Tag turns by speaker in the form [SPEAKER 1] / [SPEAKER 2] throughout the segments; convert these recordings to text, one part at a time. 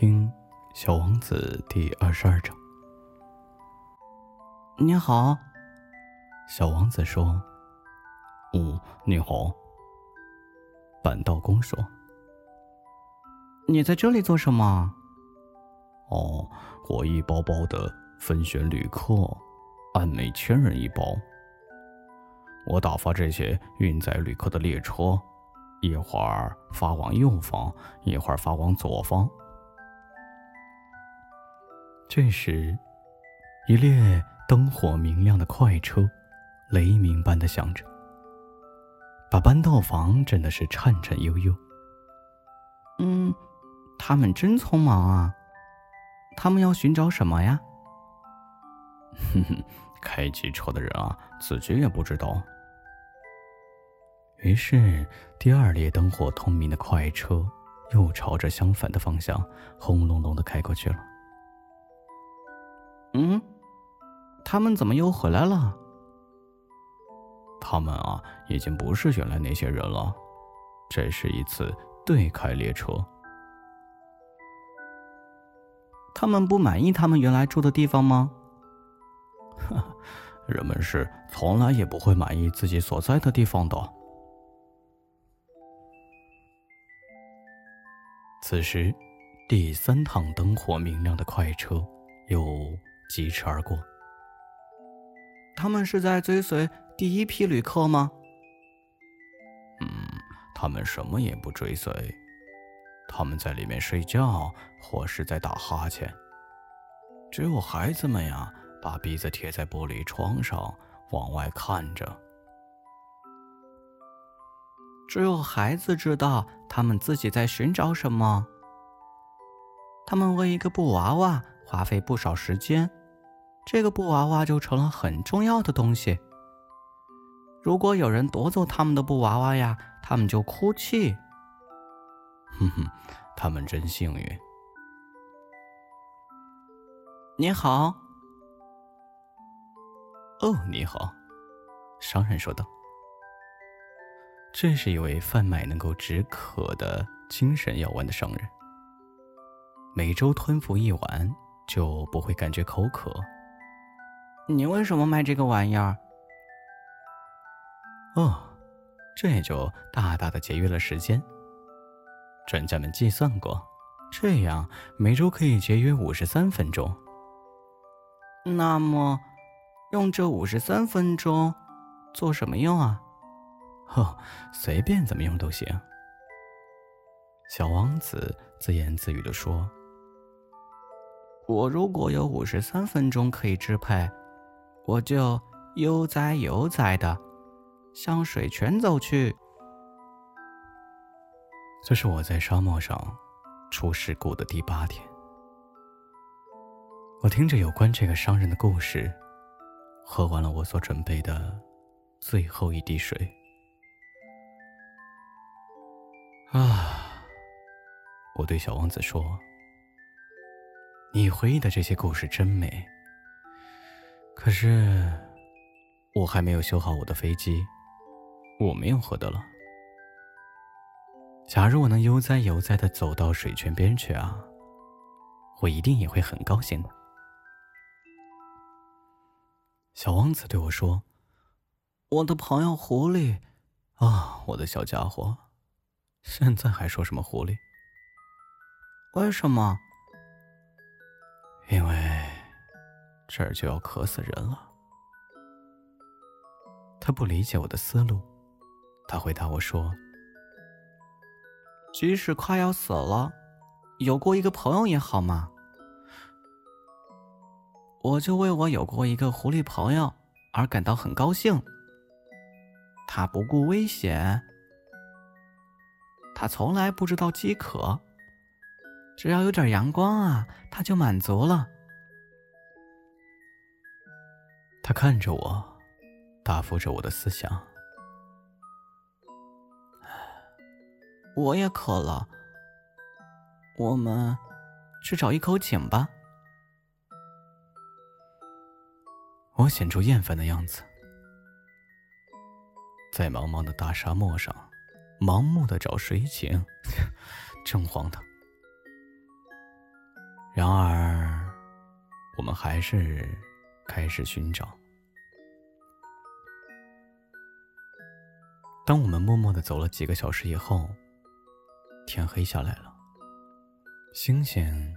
[SPEAKER 1] 听《小王子》第二十二章。
[SPEAKER 2] 你好，
[SPEAKER 1] 小王子说：“
[SPEAKER 3] 嗯，你好。”
[SPEAKER 1] 板道工说：“
[SPEAKER 2] 你在这里做什么？”
[SPEAKER 3] 哦，我一包包的分选旅客，按每千人一包。我打发这些运载旅客的列车，一会儿发往右方，一会儿发往左方。
[SPEAKER 1] 这时，一列灯火明亮的快车，雷鸣般的响着，把搬到房震的是颤颤悠悠。
[SPEAKER 2] 嗯，他们真匆忙啊！他们要寻找什么呀？
[SPEAKER 3] 哼哼，开汽车的人啊，自己也不知道。
[SPEAKER 1] 于是，第二列灯火通明的快车又朝着相反的方向轰隆隆的开过去了。
[SPEAKER 2] 嗯，他们怎么又回来了？
[SPEAKER 3] 他们啊，已经不是原来那些人了。这是一次对开列车。
[SPEAKER 2] 他们不满意他们原来住的地方吗？
[SPEAKER 3] 人们是从来也不会满意自己所在的地方的。
[SPEAKER 1] 此时，第三趟灯火明亮的快车又。疾驰而过。
[SPEAKER 2] 他们是在追随第一批旅客吗？
[SPEAKER 3] 嗯，他们什么也不追随，他们在里面睡觉或是在打哈欠。只有孩子们呀，把鼻子贴在玻璃窗上往外看着。
[SPEAKER 2] 只有孩子知道他们自己在寻找什么。他们为一个布娃娃花费不少时间。这个布娃娃就成了很重要的东西。如果有人夺走他们的布娃娃呀，他们就哭泣。
[SPEAKER 3] 哼哼，他们真幸运。
[SPEAKER 2] 你好。
[SPEAKER 1] 哦，你好，商人说道。这是一位贩卖能够止渴的精神药丸的商人。每周吞服一丸，就不会感觉口渴。
[SPEAKER 2] 你为什么卖这个玩意儿？
[SPEAKER 1] 哦，这也就大大的节约了时间。专家们计算过，这样每周可以节约五十三分钟。
[SPEAKER 2] 那么，用这五十三分钟做什么用啊？
[SPEAKER 1] 哦，随便怎么用都行。小王子自言自语地说：“
[SPEAKER 2] 我如果有五十三分钟可以支配。”我就悠哉悠哉的向水泉走去。
[SPEAKER 1] 这是我在沙漠上出事故的第八天。我听着有关这个商人的故事，喝完了我所准备的最后一滴水。啊！我对小王子说：“你回忆的这些故事真美。”可是，我还没有修好我的飞机，我没有喝的了。假如我能悠哉悠哉的走到水泉边去啊，我一定也会很高兴的。小王子对我说：“
[SPEAKER 2] 我的朋友狐狸，
[SPEAKER 1] 啊，我的小家伙，现在还说什么狐狸？
[SPEAKER 2] 为什么？
[SPEAKER 1] 因为……”这儿就要渴死人了。他不理解我的思路，他回答我说：“
[SPEAKER 2] 即使快要死了，有过一个朋友也好嘛。我就为我有过一个狐狸朋友而感到很高兴。他不顾危险，他从来不知道饥渴，只要有点阳光啊，他就满足了。”
[SPEAKER 1] 他看着我，答复着我的思想。
[SPEAKER 2] 我也渴了，我们去找一口井吧。
[SPEAKER 1] 我显出厌烦的样子，在茫茫的大沙漠上，盲目的找水井，真荒唐。然而，我们还是开始寻找。当我们默默的走了几个小时以后，天黑下来了，星星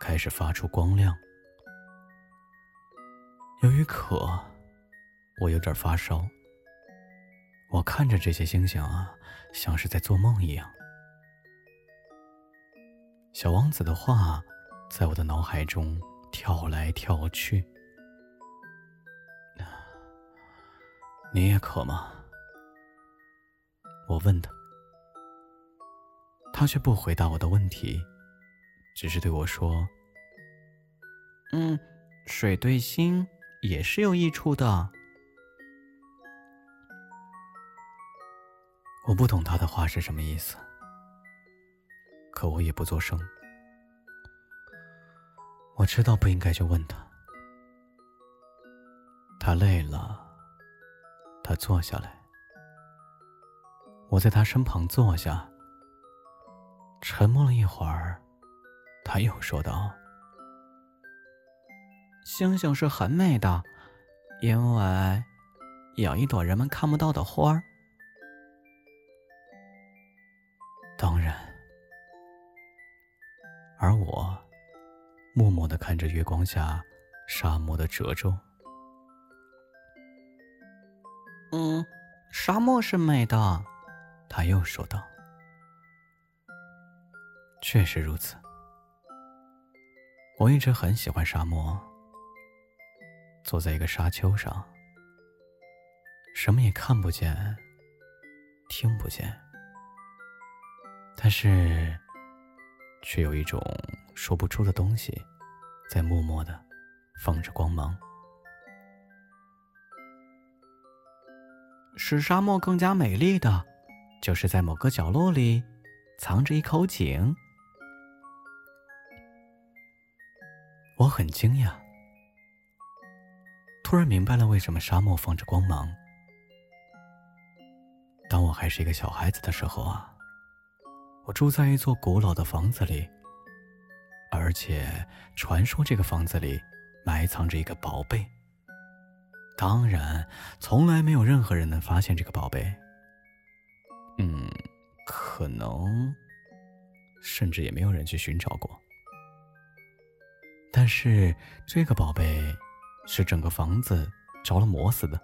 [SPEAKER 1] 开始发出光亮。由于渴，我有点发烧。我看着这些星星啊，像是在做梦一样。小王子的话在我的脑海中跳来跳去。你也渴吗？我问他，他却不回答我的问题，只是对我说：“
[SPEAKER 2] 嗯，水对心也是有益处的。”
[SPEAKER 1] 我不懂他的话是什么意思，可我也不作声。我知道不应该去问他。他累了，他坐下来。我在他身旁坐下，沉默了一会儿，他又说道：“
[SPEAKER 2] 星星是很美的，因为有一朵人们看不到的花儿。”
[SPEAKER 1] 当然，而我默默的看着月光下沙漠的褶皱。
[SPEAKER 2] 嗯，沙漠是美的。
[SPEAKER 1] 他又说道：“确实如此。我一直很喜欢沙漠。坐在一个沙丘上，什么也看不见，听不见，但是却有一种说不出的东西，在默默的放着光芒，
[SPEAKER 2] 使沙漠更加美丽的。”就是在某个角落里，藏着一口井。
[SPEAKER 1] 我很惊讶，突然明白了为什么沙漠放着光芒。当我还是一个小孩子的时候啊，我住在一座古老的房子里，而且传说这个房子里埋藏着一个宝贝。当然，从来没有任何人能发现这个宝贝。嗯，可能，甚至也没有人去寻找过。但是这个宝贝是整个房子着了魔似的。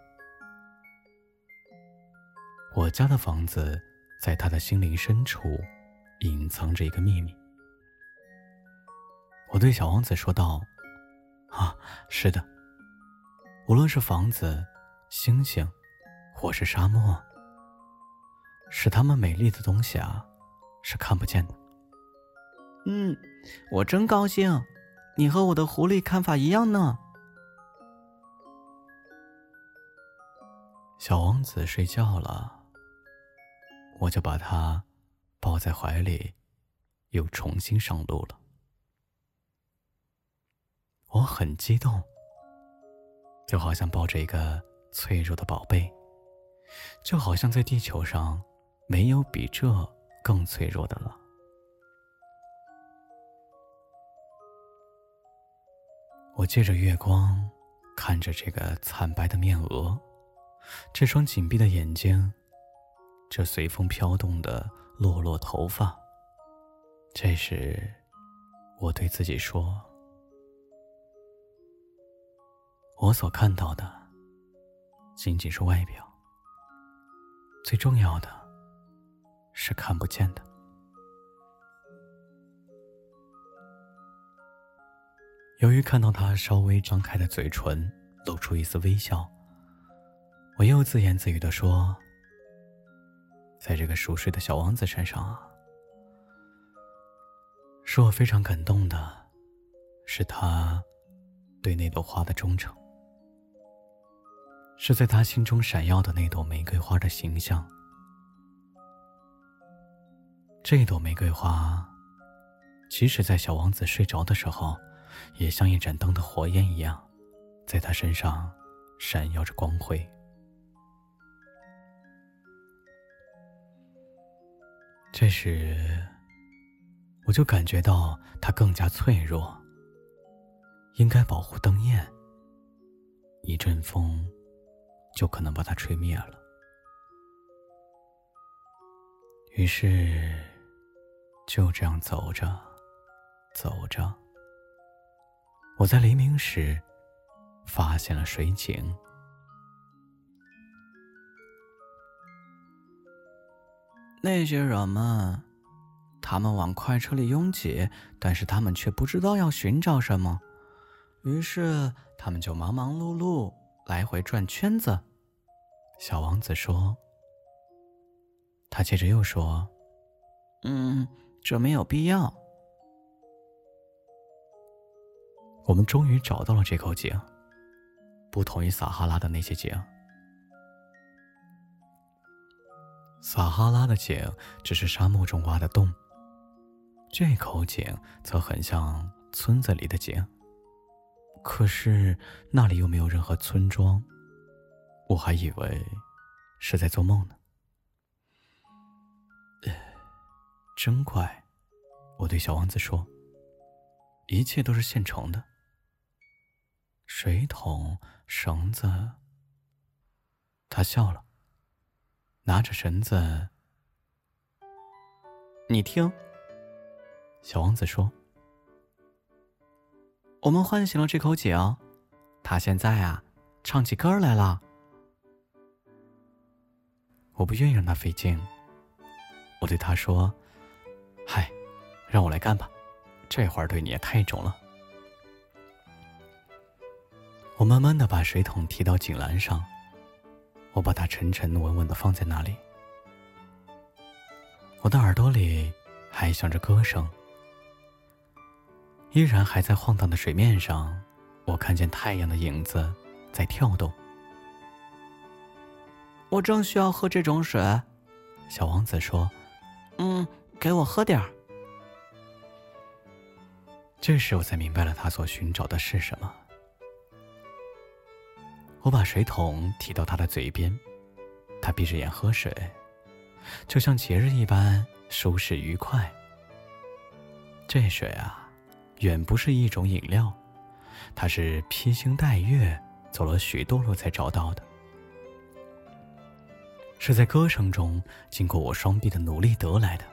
[SPEAKER 1] 我家的房子在他的心灵深处隐藏着一个秘密。我对小王子说道：“啊，是的，无论是房子、星星，或是沙漠。”使它们美丽的东西啊，是看不见的。
[SPEAKER 2] 嗯，我真高兴，你和我的狐狸看法一样呢。
[SPEAKER 1] 小王子睡觉了，我就把他抱在怀里，又重新上路了。我很激动，就好像抱着一个脆弱的宝贝，就好像在地球上。没有比这更脆弱的了。我借着月光，看着这个惨白的面额，这双紧闭的眼睛，这随风飘动的落落头发。这时，我对自己说：“我所看到的，仅仅是外表。最重要的。”是看不见的。由于看到他稍微张开的嘴唇露出一丝微笑，我又自言自语的说：“在这个熟睡的小王子身上啊，使我非常感动的，是他对那朵花的忠诚，是在他心中闪耀的那朵玫瑰花的形象。”这朵玫瑰花，即使在小王子睡着的时候，也像一盏灯的火焰一样，在他身上闪耀着光辉。这时，我就感觉到他更加脆弱，应该保护灯焰，一阵风就可能把它吹灭了。于是，就这样走着，走着，我在黎明时发现了水井。
[SPEAKER 2] 那些人们，他们往快车里拥挤，但是他们却不知道要寻找什么，于是他们就忙忙碌碌，来回转圈子。
[SPEAKER 1] 小王子说。他接着又说：“
[SPEAKER 2] 嗯，这没有必要。
[SPEAKER 1] 我们终于找到了这口井，不同于撒哈拉的那些井。”撒哈拉的井只是沙漠中挖的洞，这口井则很像村子里的井。可是那里又没有任何村庄，我还以为是在做梦呢。真怪，我对小王子说：“一切都是现成的，水桶、绳子。”他笑了。拿着绳子，
[SPEAKER 2] 你听，
[SPEAKER 1] 小王子说：“
[SPEAKER 2] 我们唤醒了这口井，它现在啊，唱起歌来了。”
[SPEAKER 1] 我不愿意让它费劲，我对他说：“嗨，让我来干吧，这活儿对你也太重了。”我慢慢的把水桶提到井栏上。我把它沉沉稳稳的放在那里，我的耳朵里还响着歌声，依然还在晃荡的水面上，我看见太阳的影子在跳动。
[SPEAKER 2] 我正需要喝这种水，
[SPEAKER 1] 小王子说：“
[SPEAKER 2] 嗯，给我喝点儿。”
[SPEAKER 1] 这时我才明白了他所寻找的是什么。我把水桶提到他的嘴边，他闭着眼喝水，就像节日一般舒适愉快。这水啊，远不是一种饮料，它是披星戴月走了许多路才找到的，是在歌声中经过我双臂的努力得来的。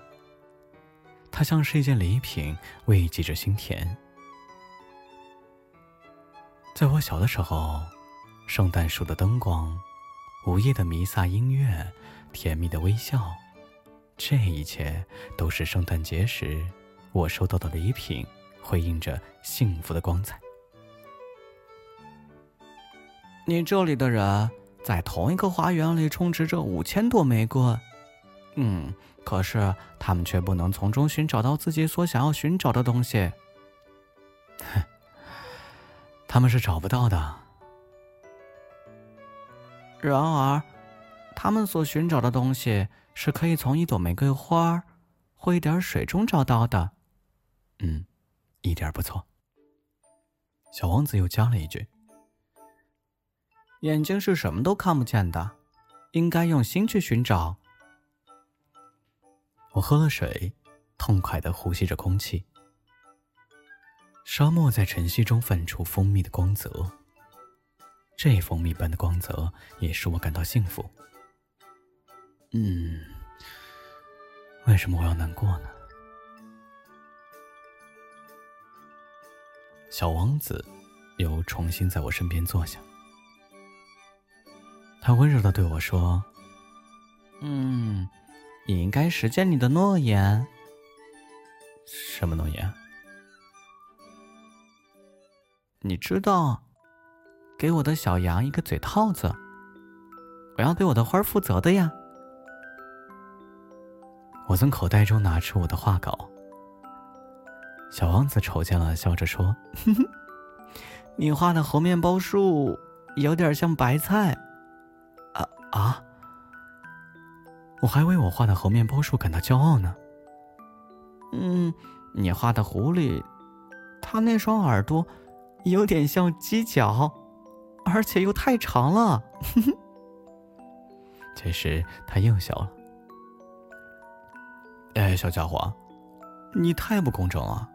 [SPEAKER 1] 它像是一件礼品，慰藉着心田。在我小的时候。圣诞树的灯光，午夜的弥撒音乐，甜蜜的微笑，这一切都是圣诞节时我收到的礼品，辉映着幸福的光彩。
[SPEAKER 2] 你这里的人在同一个花园里充斥着五千朵玫瑰，嗯，可是他们却不能从中寻找到自己所想要寻找的东西。
[SPEAKER 1] 哼，他们是找不到的。
[SPEAKER 2] 然而，他们所寻找的东西是可以从一朵玫瑰花或一点水中找到的。
[SPEAKER 1] 嗯，一点不错。小王子又加了一句：“
[SPEAKER 2] 眼睛是什么都看不见的，应该用心去寻找。”
[SPEAKER 1] 我喝了水，痛快的呼吸着空气。沙漠在晨曦中泛出蜂蜜的光泽。这蜂蜜般的光泽也使我感到幸福。嗯，为什么我要难过呢？小王子又重新在我身边坐下，他温柔的对我说：“
[SPEAKER 2] 嗯，你应该实现你的诺言。
[SPEAKER 1] 什么诺言？
[SPEAKER 2] 你知道？”给我的小羊一个嘴套子，我要对我的花负责的呀。
[SPEAKER 1] 我从口袋中拿出我的画稿，小王子瞅见了，笑着说：“
[SPEAKER 2] 你画的猴面包树有点像白菜。”
[SPEAKER 1] 啊啊！我还为我画的猴面包树感到骄傲呢。
[SPEAKER 2] 嗯，你画的狐狸，它那双耳朵有点像犄角。而且又太长了。
[SPEAKER 1] 这时他又笑了。哎，小家伙，你太不公正了！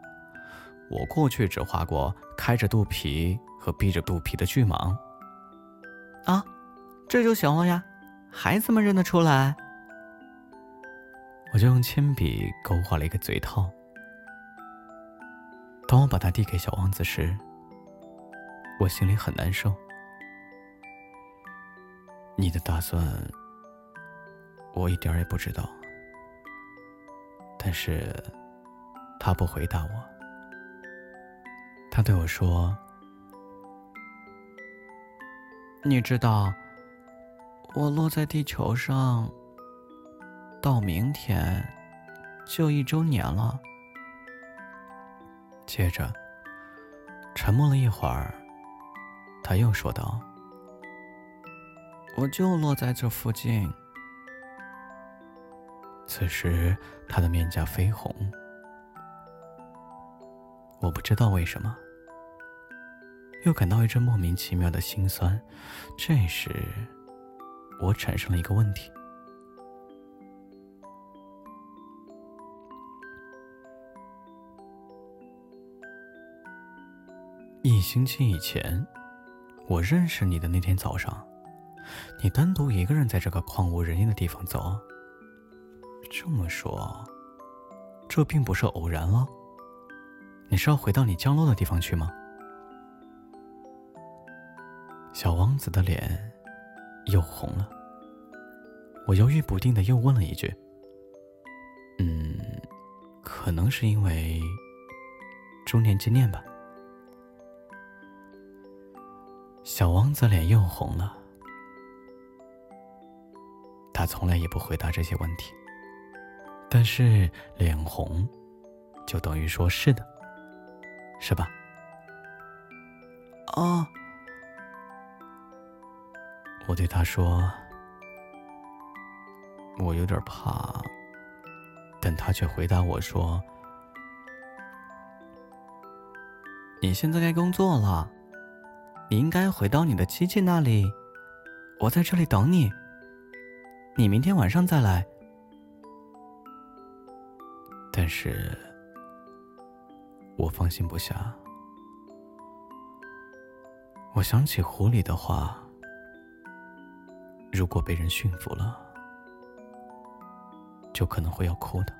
[SPEAKER 1] 我过去只画过开着肚皮和闭着肚皮的巨蟒。
[SPEAKER 2] 啊，这就行了呀，孩子们认得出来。
[SPEAKER 1] 我就用铅笔勾画了一个嘴套。当我把它递给小王子时，我心里很难受。你的打算，我一点也不知道。但是，他不回答我。他对我说：“
[SPEAKER 2] 你知道，我落在地球上，到明天就一周年了。”
[SPEAKER 1] 接着，沉默了一会儿，他又说道：“
[SPEAKER 2] 我就落在这附近。”
[SPEAKER 1] 此时，他的面颊绯红。我不知道为什么，又感到一阵莫名其妙的心酸。这时，我产生了一个问题：一星期以前，我认识你的那天早上，你单独一个人在这个旷无人烟的地方走。这么说，这并不是偶然了。你是要回到你降落的地方去吗？小王子的脸又红了。我犹豫不定的又问了一句：“嗯，可能是因为周年纪念吧。”小王子脸又红了。他从来也不回答这些问题。但是脸红，就等于说是的，是吧？
[SPEAKER 2] 哦，
[SPEAKER 1] 我对他说：“我有点怕。”但他却回答我说：“
[SPEAKER 2] 你现在该工作了，你应该回到你的机器那里，我在这里等你。你明天晚上再来。”
[SPEAKER 1] 但是，我放心不下。我想起狐狸的话：如果被人驯服了，就可能会要哭的。